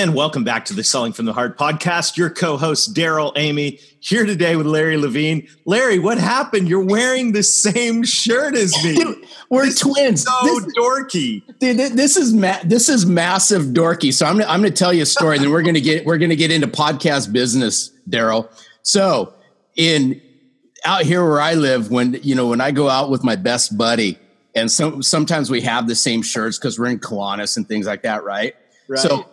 And welcome back to the Selling from the Heart podcast. Your co-host Darrell Amy here today with Larry Levine. Larry, what happened? You're wearing the same shirt as me. Dude, we're this twins. so this, dorky. Dude, this is ma- this is massive dorky. So I'm gonna, I'm going to tell you a story, and then we're going to get we're going to get into podcast business, Darrell. So in out here where I live, when you know when I go out with my best buddy, and so sometimes we have the same shirts because we're in Kiwanis and things like that, right? Right. So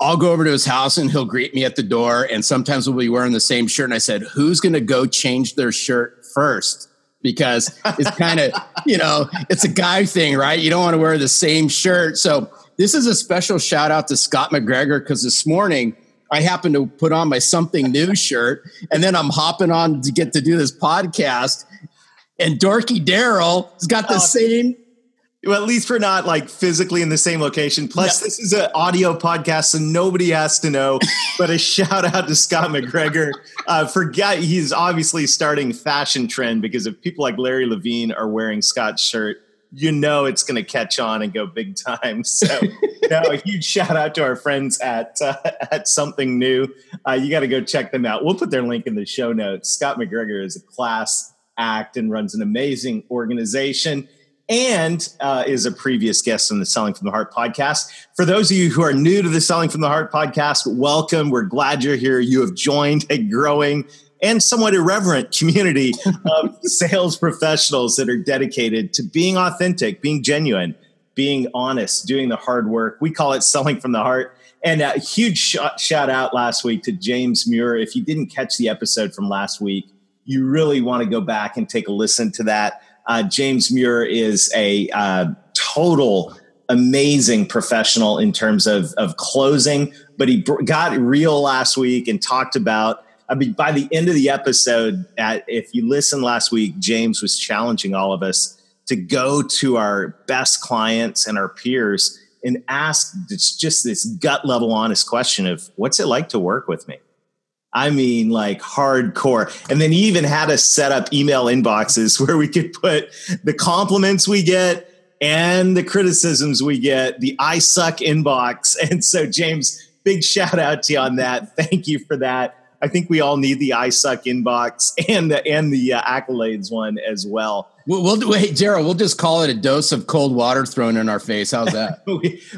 I'll go over to his house and he'll greet me at the door. And sometimes we'll be wearing the same shirt. And I said, who's going to go change their shirt first? Because it's kind of, you know, it's a guy thing, right? You don't want to wear the same shirt. So this is a special shout out to Scott McGregor because this morning I happened to put on my something new shirt and then I'm hopping on to get to do this podcast. And Dorky Darrell has got the oh, same well, at least we're not like physically in the same location. Plus, this is an audio podcast, so nobody has to know. but a shout out to Scott McGregor. Uh, forget he's obviously starting fashion trend because if people like Larry Levine are wearing Scott's shirt, you know it's going to catch on and go big time. So, no, a huge shout out to our friends at uh, at Something New. Uh, you got to go check them out. We'll put their link in the show notes. Scott McGregor is a class act and runs an amazing organization and uh, is a previous guest on the Selling from the Heart podcast. For those of you who are new to the Selling from the Heart podcast, welcome. We're glad you're here. You have joined a growing and somewhat irreverent community of sales professionals that are dedicated to being authentic, being genuine, being honest, doing the hard work. We call it Selling from the Heart. And a huge shout out last week to James Muir. If you didn't catch the episode from last week, you really want to go back and take a listen to that. Uh, James Muir is a uh, total amazing professional in terms of, of closing, but he got real last week and talked about. I mean, by the end of the episode, at, if you listen last week, James was challenging all of us to go to our best clients and our peers and ask just this gut level honest question of what's it like to work with me I mean, like hardcore. And then he even had us set up email inboxes where we could put the compliments we get and the criticisms we get, the I suck inbox. And so, James, big shout out to you on that. Thank you for that. I think we all need the I suck inbox and the and the uh, accolades one as well. We'll, we'll wait, Darrell. We'll just call it a dose of cold water thrown in our face. How's that?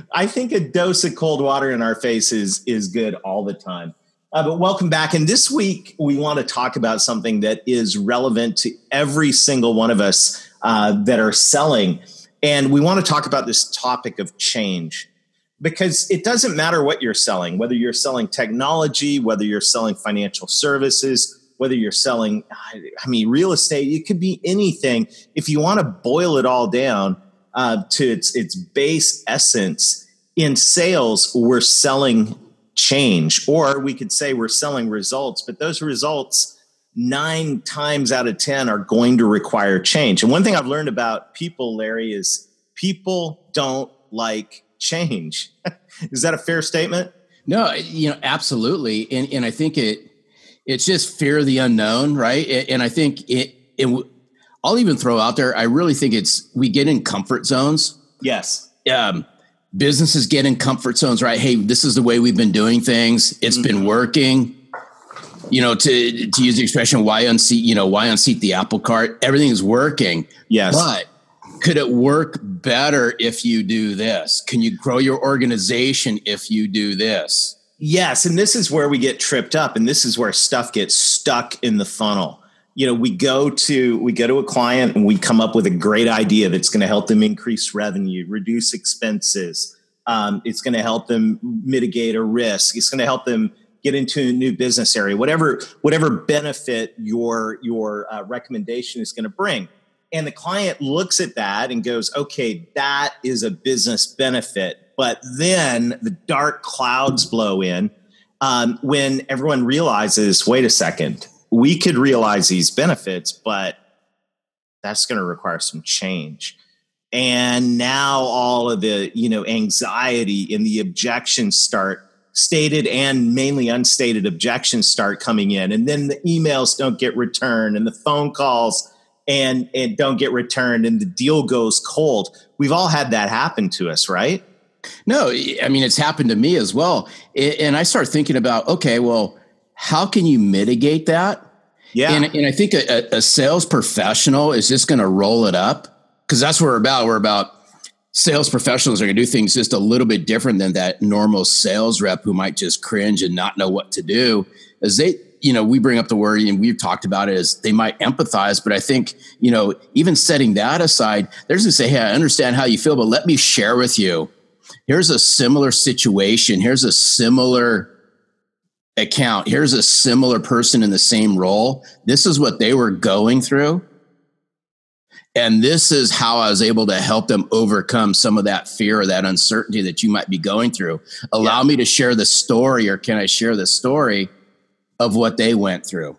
I think a dose of cold water in our face is is good all the time. Uh, but welcome back. And this week, we want to talk about something that is relevant to every single one of us uh, that are selling. And we want to talk about this topic of change because it doesn't matter what you're selling, whether you're selling technology, whether you're selling financial services, whether you're selling, I mean, real estate, it could be anything. If you want to boil it all down uh, to its, its base essence, in sales, we're selling change. Or we could say we're selling results, but those results nine times out of 10 are going to require change. And one thing I've learned about people, Larry, is people don't like change. is that a fair statement? No, you know, absolutely. And, and I think it, it's just fear of the unknown, right? And I think it, it, I'll even throw out there, I really think it's, we get in comfort zones. Yes. Um, businesses get in comfort zones, right? Hey, this is the way we've been doing things. It's mm-hmm. been working. You know, to to use the expression, why unseat? You know, why unseat the apple cart? Everything's working. Yes, but could it work better if you do this? Can you grow your organization if you do this? Yes, and this is where we get tripped up, and this is where stuff gets stuck in the funnel you know we go to we go to a client and we come up with a great idea that's going to help them increase revenue reduce expenses. Um, it's going to help them mitigate a risk. It's going to help them get into a new business area. Whatever whatever benefit your your uh, recommendation is going to bring. And the client looks at that and goes okay that is a business benefit. But then the dark clouds blow in um, when everyone realizes, wait a second, we could realize these benefits, but that's going to require some change. And now all of the you know anxiety and the objections start stated and mainly unstated objections start coming in. And then the emails don't get returned and the phone calls and and don't get returned and the deal goes cold. We've all had that happen to us right? No i mean it's happened to me as well. And i start thinking about okay well how can you mitigate that? Yeah. And, and i think a, a sales professional is just going to roll it up because that's what we're about we're about sales professionals are going to do things just a little bit different than that normal sales rep who might just cringe and not know what to do as they you know we bring up the word and we've talked about it as they might empathize but i think you know even setting that aside they're just going to say hey i understand how you feel but let me share with you. Here's a similar situation. Here's a similar account here's a similar person in the same role this is what they were going through and this is how I was able to help them overcome some of that fear or that uncertainty that you might be going through. Allow yeah. me to share the story, or can I share the story of what they went through?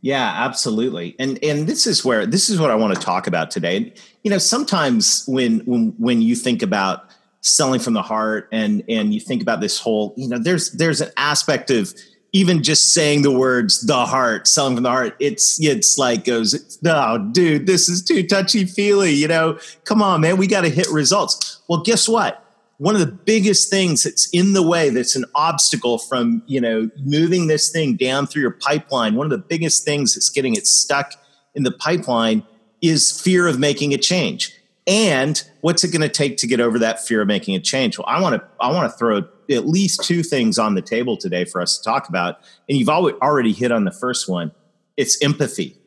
Yeah, absolutely. And and this is where this is what I want to talk about today. You know, sometimes when when when you think about selling from the heart and and you think about this whole, you know, there's there's an aspect of even just saying the words the heart selling from the heart it's it's like goes no dude this is too touchy feely you know? Come on man we got to hit results. Well guess what? One of the biggest things that's in the way that's an obstacle from you know moving this thing down through your pipeline one of the biggest things that's getting it stuck in the pipeline is fear of making a change and what's it going to take to get over that fear of making a change well i want to i want to throw at least two things on the table today for us to talk about. And you've already hit on the first one it's empathy.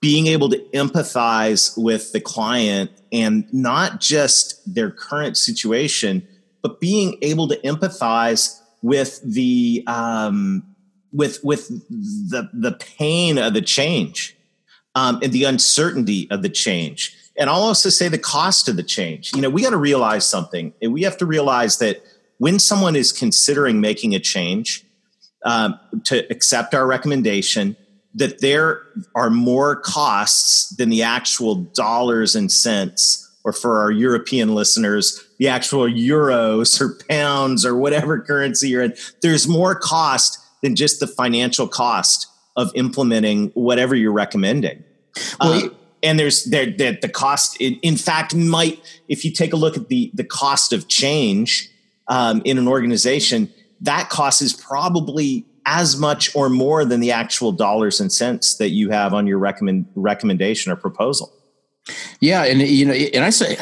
Being able to empathize with the client and not just their current situation, but being able to empathize with the um, with with the the pain of the change um, and the uncertainty of the change, and I'll also say the cost of the change. You know, we got to realize something, and we have to realize that when someone is considering making a change um, to accept our recommendation, that there are more costs than the actual dollars and cents, or for our European listeners, the actual euros or pounds or whatever currency you're in. There's more cost than just the financial cost of implementing whatever you're recommending. Well, um, and there's there that the cost in, in fact might if you take a look at the the cost of change um, in an organization, that cost is probably as much or more than the actual dollars and cents that you have on your recommend recommendation or proposal. Yeah, and you know, and I say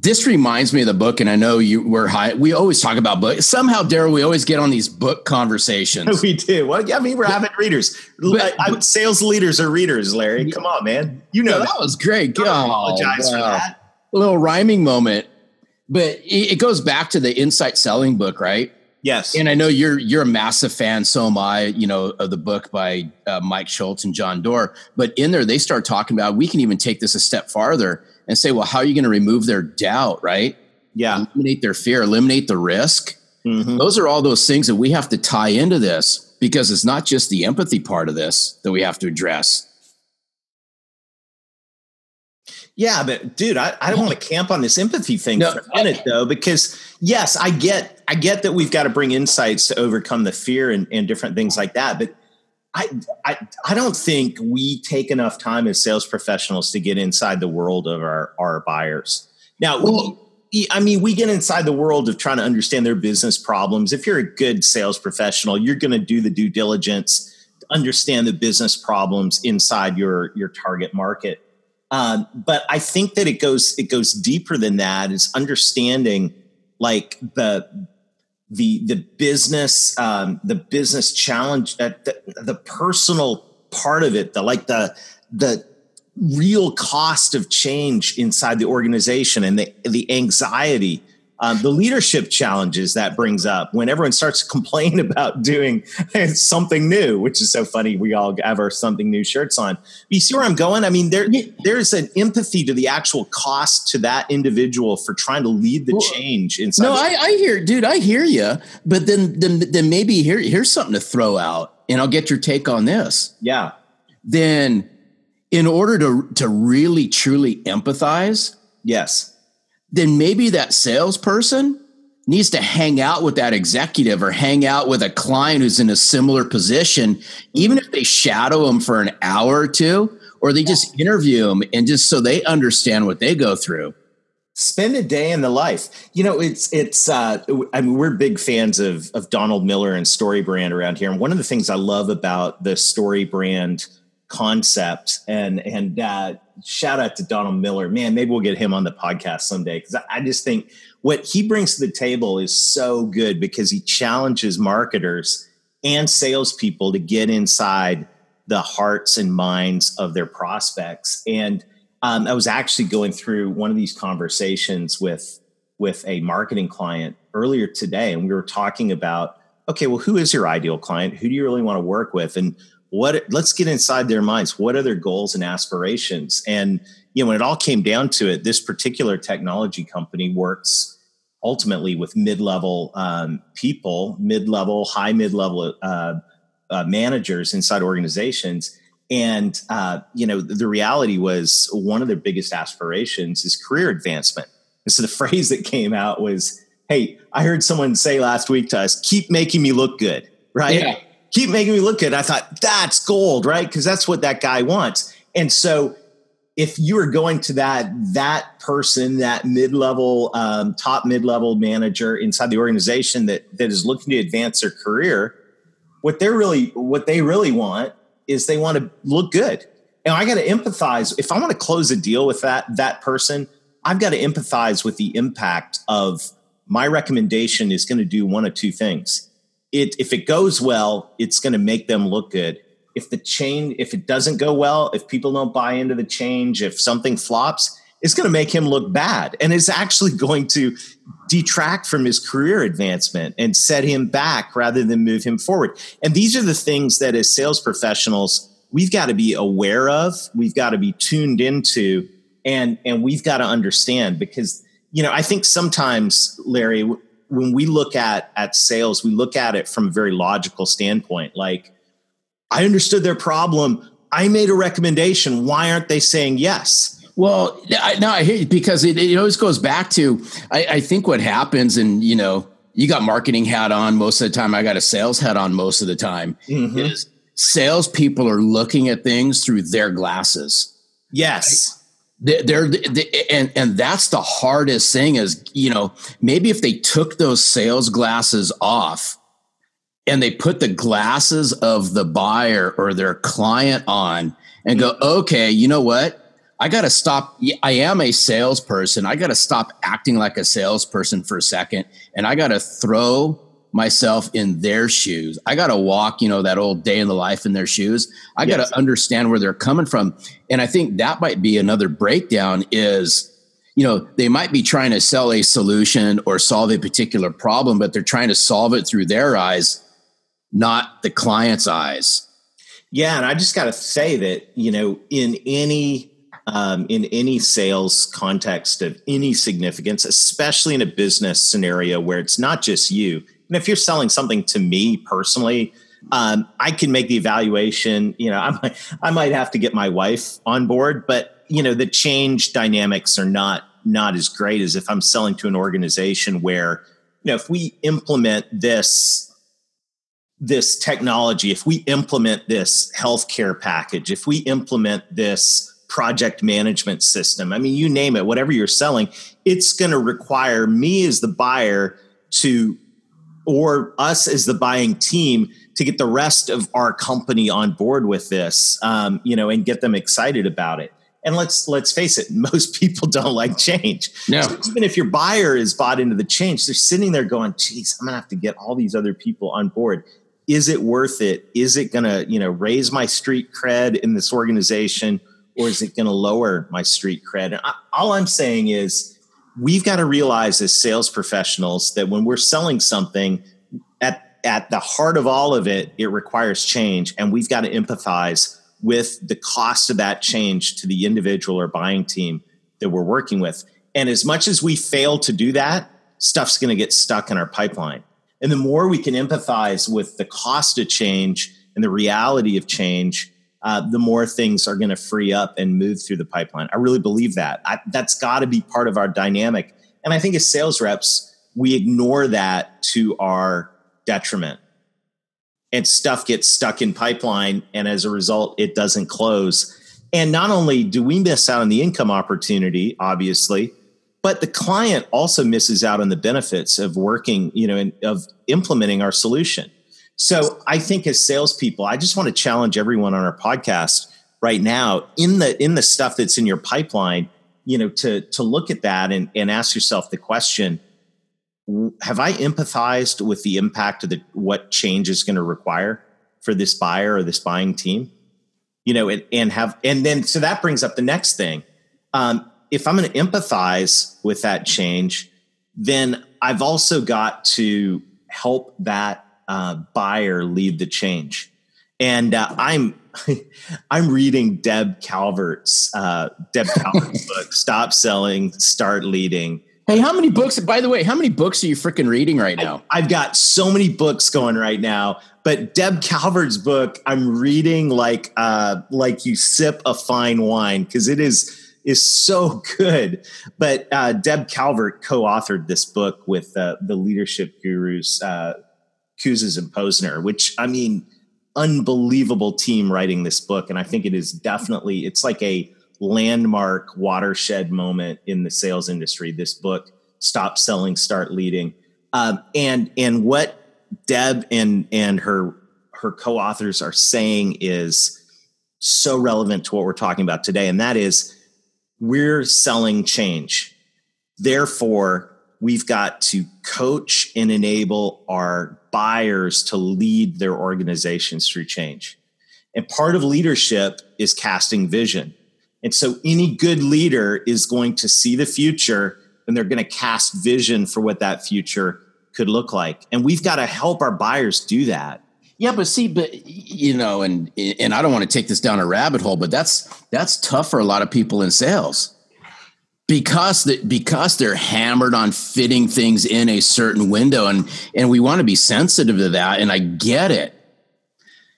this reminds me of the book, and I know you were high. We always talk about books. Somehow, Darrell, we always get on these book conversations. we do. Well, yeah, I mean, we're avid readers. But, but, sales leaders are readers, Larry. Come on, man. You know that, that was great. Don't oh, apologize wow. for that. A little rhyming moment but it goes back to the insight selling book, right? Yes. And I know you're you're a massive fan, so am I. You know of the book by uh, Mike Schultz and John Doerr. But in there, they start talking about we can even take this a step farther and say, well, how are you going to remove their doubt, right? Yeah. Eliminate their fear, eliminate the risk. Mm-hmm. Those are all those things that we have to tie into this because it's not just the empathy part of this that we have to address. Yeah, but dude, I, I don't want to camp on this empathy thing no, for a minute though, because yes, I get I get that we've got to bring insights to overcome the fear and, and different things like that. But I, I I don't think we take enough time as sales professionals to get inside the world of our, our buyers. Now, well, we, I mean, we get inside the world of trying to understand their business problems. If you're a good sales professional, you're going to do the due diligence, understand the business problems inside your your target market. Um, but I think that it goes it goes deeper than that. Is understanding like the the the business um, the business challenge uh, the, the personal part of it the like the the real cost of change inside the organization and the the anxiety um, the leadership challenges that brings up when everyone starts to complain about doing something new, which is so funny. We all have our something new shirts on. You see where I'm going? I mean, there there's an empathy to the actual cost to that individual for trying to lead the change inside. No, I, I, hear, dude, I hear you. But then, then, then maybe here, here's something to throw out, and I'll get your take on this. Yeah. Then, in order to to really truly empathize, yes then maybe that salesperson needs to hang out with that executive or hang out with a client who's in a similar position, even if they shadow them for an hour or two, or they just interview them and just so they understand what they go through. Spend a day in the life. You know, it's it's. Uh, I mean, we're big fans of of Donald Miller and Story Brand around here, and one of the things I love about the Story Brand concept and and uh, shout out to Donald Miller. Man, maybe we'll get him on the podcast someday because I just think what he brings to the table is so good because he challenges marketers and salespeople to get inside the hearts and minds of their prospects. And um, I was actually going through one of these conversations with with a marketing client earlier today, and we were talking about okay, well, who is your ideal client? Who do you really want to work with? And what let's get inside their minds. What are their goals and aspirations? And you know when it all came down to it this particular technology company works ultimately with mid-level um, people mid-level high mid-level uh, uh, managers inside organizations. And uh, you know the reality was one of their biggest aspirations is career advancement. And so the phrase that came out was hey i heard someone say last week to us keep making me look good right? Yeah keep making me look good. I thought that's gold, right? Because that's what that guy wants. And so if you are going to that that person, that mid-level, um, top mid-level manager inside the organization that that is looking to advance their career, what they're really what they really want is they want to look good. And I got to empathize. If I want to close a deal with that that person, I've got to empathize with the impact of my recommendation is going to do one of two things it if it goes well, it's going to make them look good. If the change, if it doesn't go well, if people don't buy into the change, if something flops, it's going to make him look bad, and it's actually going to detract from his career advancement and set him back rather than move him forward. And these are the things that, as sales professionals, we've got to be aware of. We've got to be tuned into, and and we've got to understand because you know I think sometimes, Larry, when we look at at sales, we look at it from a very logical standpoint. Like, I understood their problem. I made a recommendation. Why aren't they saying yes? Well, no, I hear you because it, it always goes back to I, I think what happens, and you know, you got marketing hat on most of the time. I got a sales hat on most of the time. Mm-hmm. Is salespeople are looking at things through their glasses. Yes. Right? They're, they're, and and that's the hardest thing is you know maybe if they took those sales glasses off and they put the glasses of the buyer or their client on and go mm-hmm. okay you know what? I got to stop i am a salesperson. I got to stop acting like a salesperson for a second and i got to throw myself in their shoes. I got to walk, you know, that old day in the life in their shoes. I got to understand where they're coming from. And I think that might be another breakdown is, you know, they might be trying to sell a solution or solve a particular problem, but they're trying to solve it through their eyes, not the client's eyes. Yeah. And I just got to say that, you know, in any, um, in any sales context of any significance, especially in a business scenario where it's not just you, and if you're selling something to me personally, um, I can make the evaluation. You know, I might, I might have to get my wife on board, but you know, the change dynamics are not not as great as if I'm selling to an organization where, you know, if we implement this this technology, if we implement this healthcare package, if we implement this project management system, I mean, you name it, whatever you're selling, it's going to require me as the buyer to or us as the buying team to get the rest of our company on board with this, um, you know, and get them excited about it. And let's let's face it, most people don't like change. No. So even if your buyer is bought into the change, they're sitting there going, "Geez, I'm gonna have to get all these other people on board. Is it worth it? Is it gonna, you know, raise my street cred in this organization, or is it gonna lower my street cred?" And I, all I'm saying is we've got to realize as sales professionals that when we're selling something at at the heart of all of it it requires change and we've got to empathize with the cost of that change to the individual or buying team that we're working with. And as much as we fail to do that stuff's going to get stuck in our pipeline. And the more we can empathize with the cost of change and the reality of change uh, the more things are going to free up and move through the pipeline. I really believe that. I, that's got to be part of our dynamic. And I think as sales reps, we ignore that to our detriment. And stuff gets stuck in pipeline. And as a result, it doesn't close. And not only do we miss out on the income opportunity, obviously, but the client also misses out on the benefits of working, you know, of implementing our solution. So I think as salespeople, I just want to challenge everyone on our podcast right now in the in the stuff that's in your pipeline, you know, to to look at that and, and ask yourself the question: Have I empathized with the impact of the what change is going to require for this buyer or this buying team? You know, and, and have and then so that brings up the next thing. Um, if I'm going to empathize with that change, then I've also got to help that uh, buyer lead the change. And uh, I'm I'm reading Deb Calvert's uh, Deb Calvert's book, Stop Selling, Start Leading. Hey, how many books? By the way, how many books are you freaking reading right now? I, I've got so many books going right now, but Deb Calvert's book, I'm reading like uh, like you sip a fine wine because it is is so good. But uh, Deb Calvert co-authored this book with uh, the leadership gurus uh, Kouzes and Posner, which I mean, unbelievable team writing this book. And I think it is definitely, it's like a landmark watershed moment in the sales industry. This book, Stop Selling, Start Leading. Um, and and what Deb and and her her co-authors are saying is so relevant to what we're talking about today, and that is we're selling change. Therefore, we've got to coach and enable our buyers to lead their organizations through change. And part of leadership is casting vision. And so any good leader is going to see the future and they're going to cast vision for what that future could look like. And we've got to help our buyers do that. Yeah, but see, but you know, and and I don't want to take this down a rabbit hole, but that's that's tough for a lot of people in sales because that because they're hammered on fitting things in a certain window and and we want to be sensitive to that and I get it.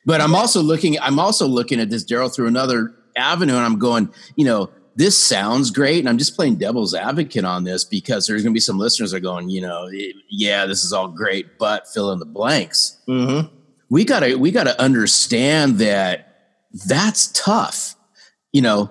But I'm also looking I'm also looking at this Darrell through another avenue and I'm going, you know, this sounds great and I'm just playing devil's advocate on this because there's going to be some listeners that are going, you know, yeah, this is all great, but fill in the blanks. Mm-hmm. We got to we got to understand that that's tough. You know,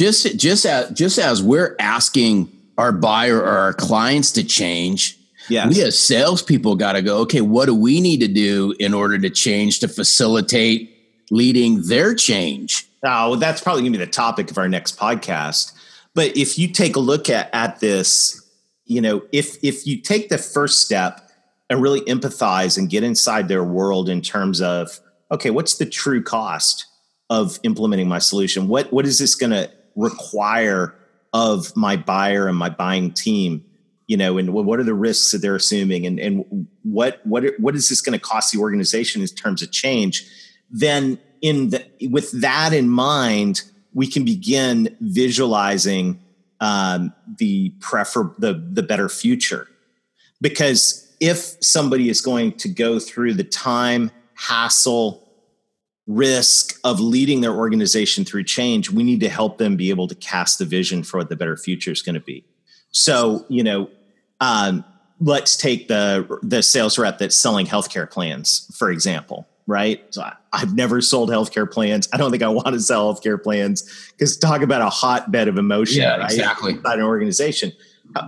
just just as just as we're asking our buyer or our clients to change, yes. we as salespeople got to go. Okay, what do we need to do in order to change to facilitate leading their change? Oh, that's probably going to be the topic of our next podcast. But if you take a look at at this, you know, if if you take the first step and really empathize and get inside their world in terms of okay, what's the true cost of implementing my solution? What what is this going to require of my buyer and my buying team you know and what are the risks that they're assuming and and what what what is this going to cost the organization in terms of change? Then in the with that in mind we can begin visualizing um, the prefer the the better future. Because if somebody is going to go through the time hassle risk of leading their organization through change, we need to help them be able to cast the vision for what the better future is going to be. So, you know, um, let's take the the sales rep that's selling healthcare plans, for example, right? So I, have never sold healthcare plans. I don't think I want to sell healthcare plans because talk about a hotbed of emotion, yeah, right? Exactly. Inside an organization.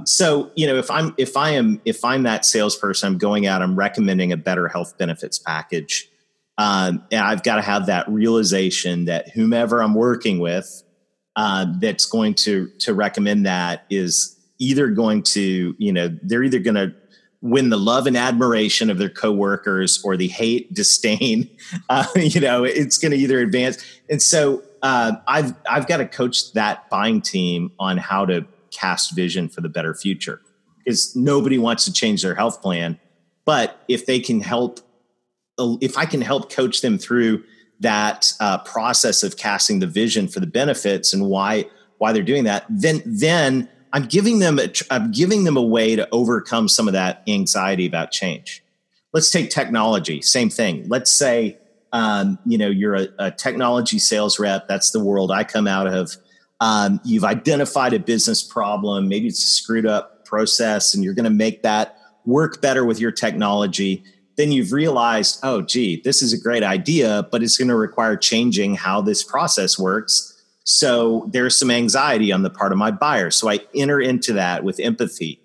So, you know, if I'm if I am if I'm that salesperson, I'm going out, I'm recommending a better health benefits package um, and I've got to have that realization that whomever I'm working with uh, that's going to to recommend that is either going to you know they're either going to win the love and admiration of their coworkers or the hate disdain uh, you know it's going to either advance. And so uh, i've i've got to coach that buying team on how to cast vision for the better future. Because nobody wants to change their health plan but if they can help if i can help coach them through that uh, process of casting the vision for the benefits and why why they're doing that then then i'm giving them a, i'm giving them a way to overcome some of that anxiety about change. Let's take technology same thing. Let's say um, you know you're a, a, technology sales rep that's the world i come out of. Um, you've identified a business problem maybe it's a screwed up process and you're going to make that work better with your technology then you've realized oh gee this is a great idea but it's going to require changing how this process works. So there's some anxiety on the part of my buyer. So i enter into that with empathy.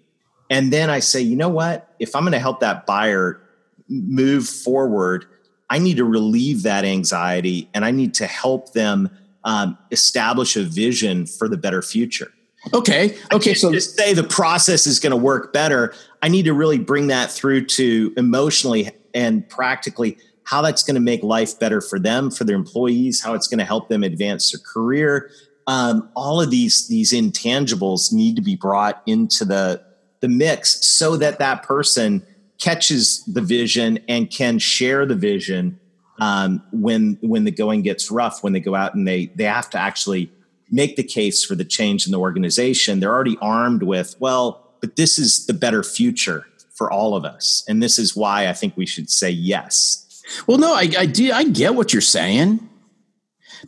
And then i say you know what? If i'm going to help that buyer move forward I need to relieve that anxiety and I need to help them um, establish a vision for the better future. Okay. Okay. so just say the process is going to work better. I need to really bring that through to emotionally and practically how that's going to make life better for them, for their employees, how it's going to help them advance their career. Um, all of these these intangibles need to be brought into the the mix so that that person catches the vision and can share the vision um, when when the going gets rough when they go out and they they have to actually make the case for the change in the organization they're already armed with well but this is the better future for all of us. And this is why i think we should say yes. Well no i, I do i get what you're saying.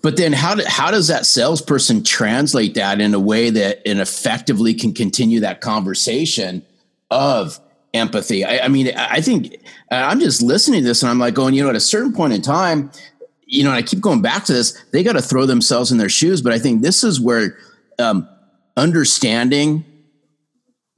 But then how, do, how does that salesperson translate that in a way that and effectively can continue that conversation of empathy. I, I mean, I think I'm just listening to this and I'm like going, you know, at a certain point in time, you know, and I keep going back to this, they got to throw themselves in their shoes. But I think this is where um, understanding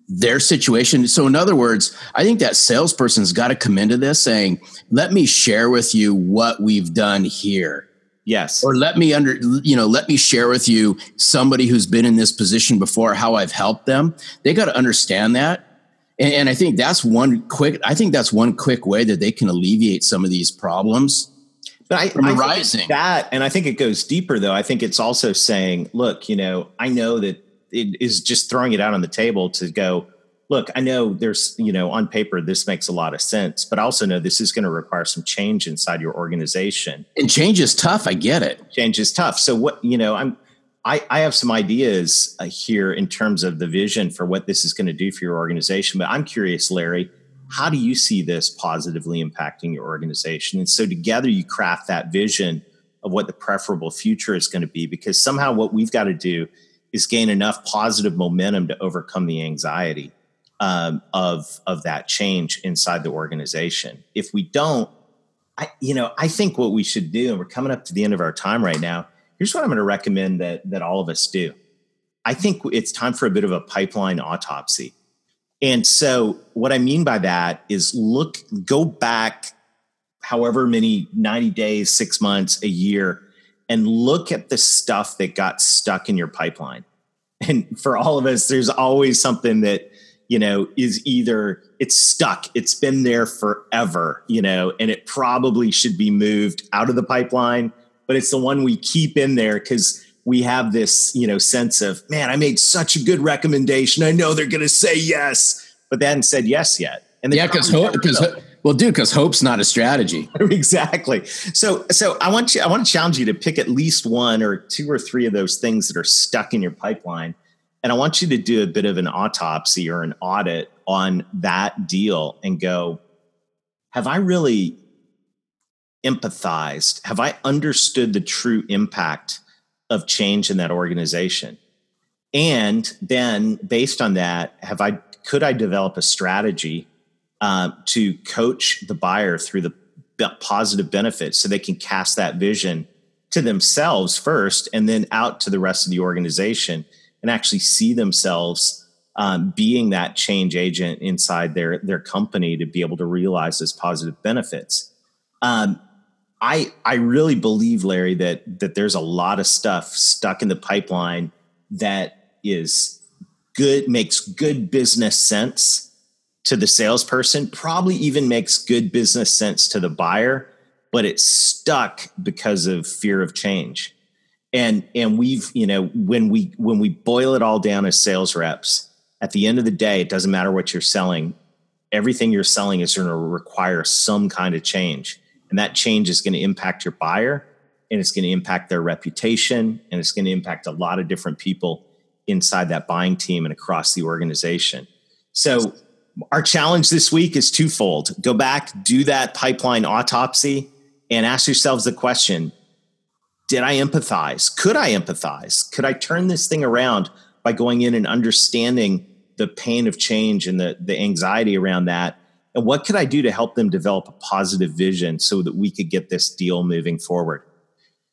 their situation. So, in other words, I think that salesperson's got to come into this saying, let me share with you what we've done here. Yes. Or let me under, you know, let me share with you somebody who's been in this position before, how I've helped them. They got to understand that and, and I think that's one quick. I think that's one quick way that they can alleviate some of these problems. But I, I rising that, and I think it goes deeper though. I think it's also saying, look, you know, I know that it is just throwing it out on the table to go, look, I know there's, you know, on paper, this makes a lot of sense, but I also know this is going to require some change inside your organization. And change is tough. I get it. Change is tough. So what, you know, I'm, I, I have some ideas uh, here in terms of the vision for what this is going to do for your organization. But I'm curious, Larry, how do you see this positively impacting your organization? And so together you craft that vision of what the preferable future is going to be, because somehow what we've got to do is gain enough positive momentum to overcome the anxiety um, of of that change inside the organization. If we don't, I you know I think what we should do, and we're coming up to the end of our time right now here's what I'm going to recommend that that all of us do. I think it's time for a bit of a pipeline autopsy. And so what I mean by that is look go back however many 90 days, 6 months, a year and look at the stuff that got stuck in your pipeline. And for all of us there's always something that you know is either it's stuck it's been there forever you know and it probably should be moved out of the pipeline but it's the one we keep in there because we have this, you know, sense of, man, I made such a good recommendation. I know they're going to say yes, but they hadn't said yes yet. And yeah, because hope, because well, dude, because hope's not a strategy. exactly. So, so I want you, I want to challenge you to pick at least one or two or three of those things that are stuck in your pipeline, and I want you to do a bit of an autopsy or an audit on that deal and go, have I really empathized? Have I understood the true impact of change in that organization? And then, based on that, have I could I develop a strategy uh, to coach the buyer through the positive benefits so they can cast that vision to themselves first, and then out to the rest of the organization, and actually see themselves um, being that change agent inside their their company to be able to realize those positive benefits. Um, I I really believe, Larry, that that there's a lot of stuff stuck in the pipeline that is good, makes good business sense to the salesperson, probably even makes good business sense to the buyer, but it's stuck because of fear of change. And and we've, you know, when we when we boil it all down as sales reps, at the end of the day, it doesn't matter what you're selling. Everything you're selling is going to require some kind of change. And that change is going to impact your buyer and it's going to impact their reputation and it's going to impact a lot of different people inside that buying team and across the organization. So our challenge this week is twofold. Go back, do that pipeline autopsy and ask yourselves the question, did I empathize? Could I empathize? Could I turn this thing around by going in and understanding the pain of change and the, the anxiety around that? And what could I do to help them develop a positive vision so that we could get this deal moving forward?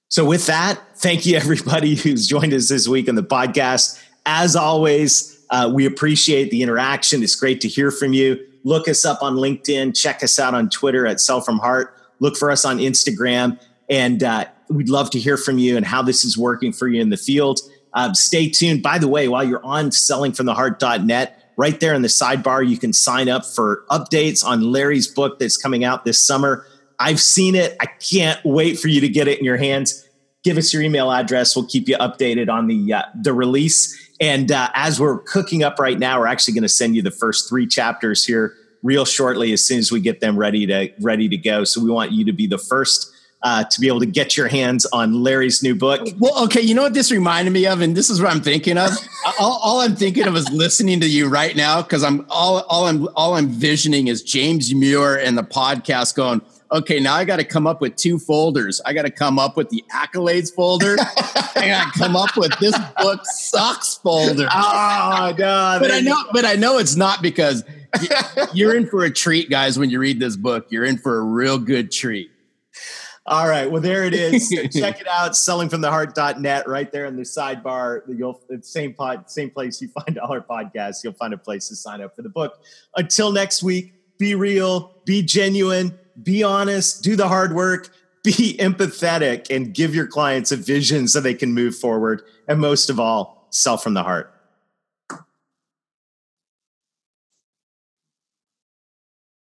So, with that, thank you everybody who's joined us this week on the podcast. As always, uh, we appreciate the interaction. It's great to hear from you. Look us up on LinkedIn. Check us out on Twitter at Sell From Heart. Look for us on Instagram. And uh, we'd love to hear from you and how this is working for you in the field. Uh, stay tuned. By the way, while you're on sellingfromtheheart.net, right there in the sidebar, you can sign up for updates on Larry's book that's coming out this summer. I've seen it. I can't wait for you to get it in your hands. Give us your email address. We'll keep you updated on the uh, the release. And uh, as we're cooking up right now, we're actually going to send you the first three chapters here real shortly as soon as we get them ready to ready to go. So we want you to be the first uh, to be able to get your hands on Larry's new book. Well, okay, you know what this reminded me of, and this is what I'm thinking of. all, all, I'm thinking of is listening to you right now because I'm all all I'm all I'm visioning is James Muir and the podcast going okay, now I got to come up with two folders. I got to come up with the accolades folder. I got to come up with this book sucks folder. Oh, no. But I know, but I know it's not because you're in for a treat, guys. When you read this book, you're in for a real good treat. All right. Well, there it is. Check it out. Sellingfromtheheart.net right there in the sidebar. You'll same pod, same place you find all our podcasts. You'll find a place to sign up for the book. Until next week, be real, be genuine, be honest, do the hard work, be empathetic, and give your clients a vision so they can move forward. And most of all, sell from the heart.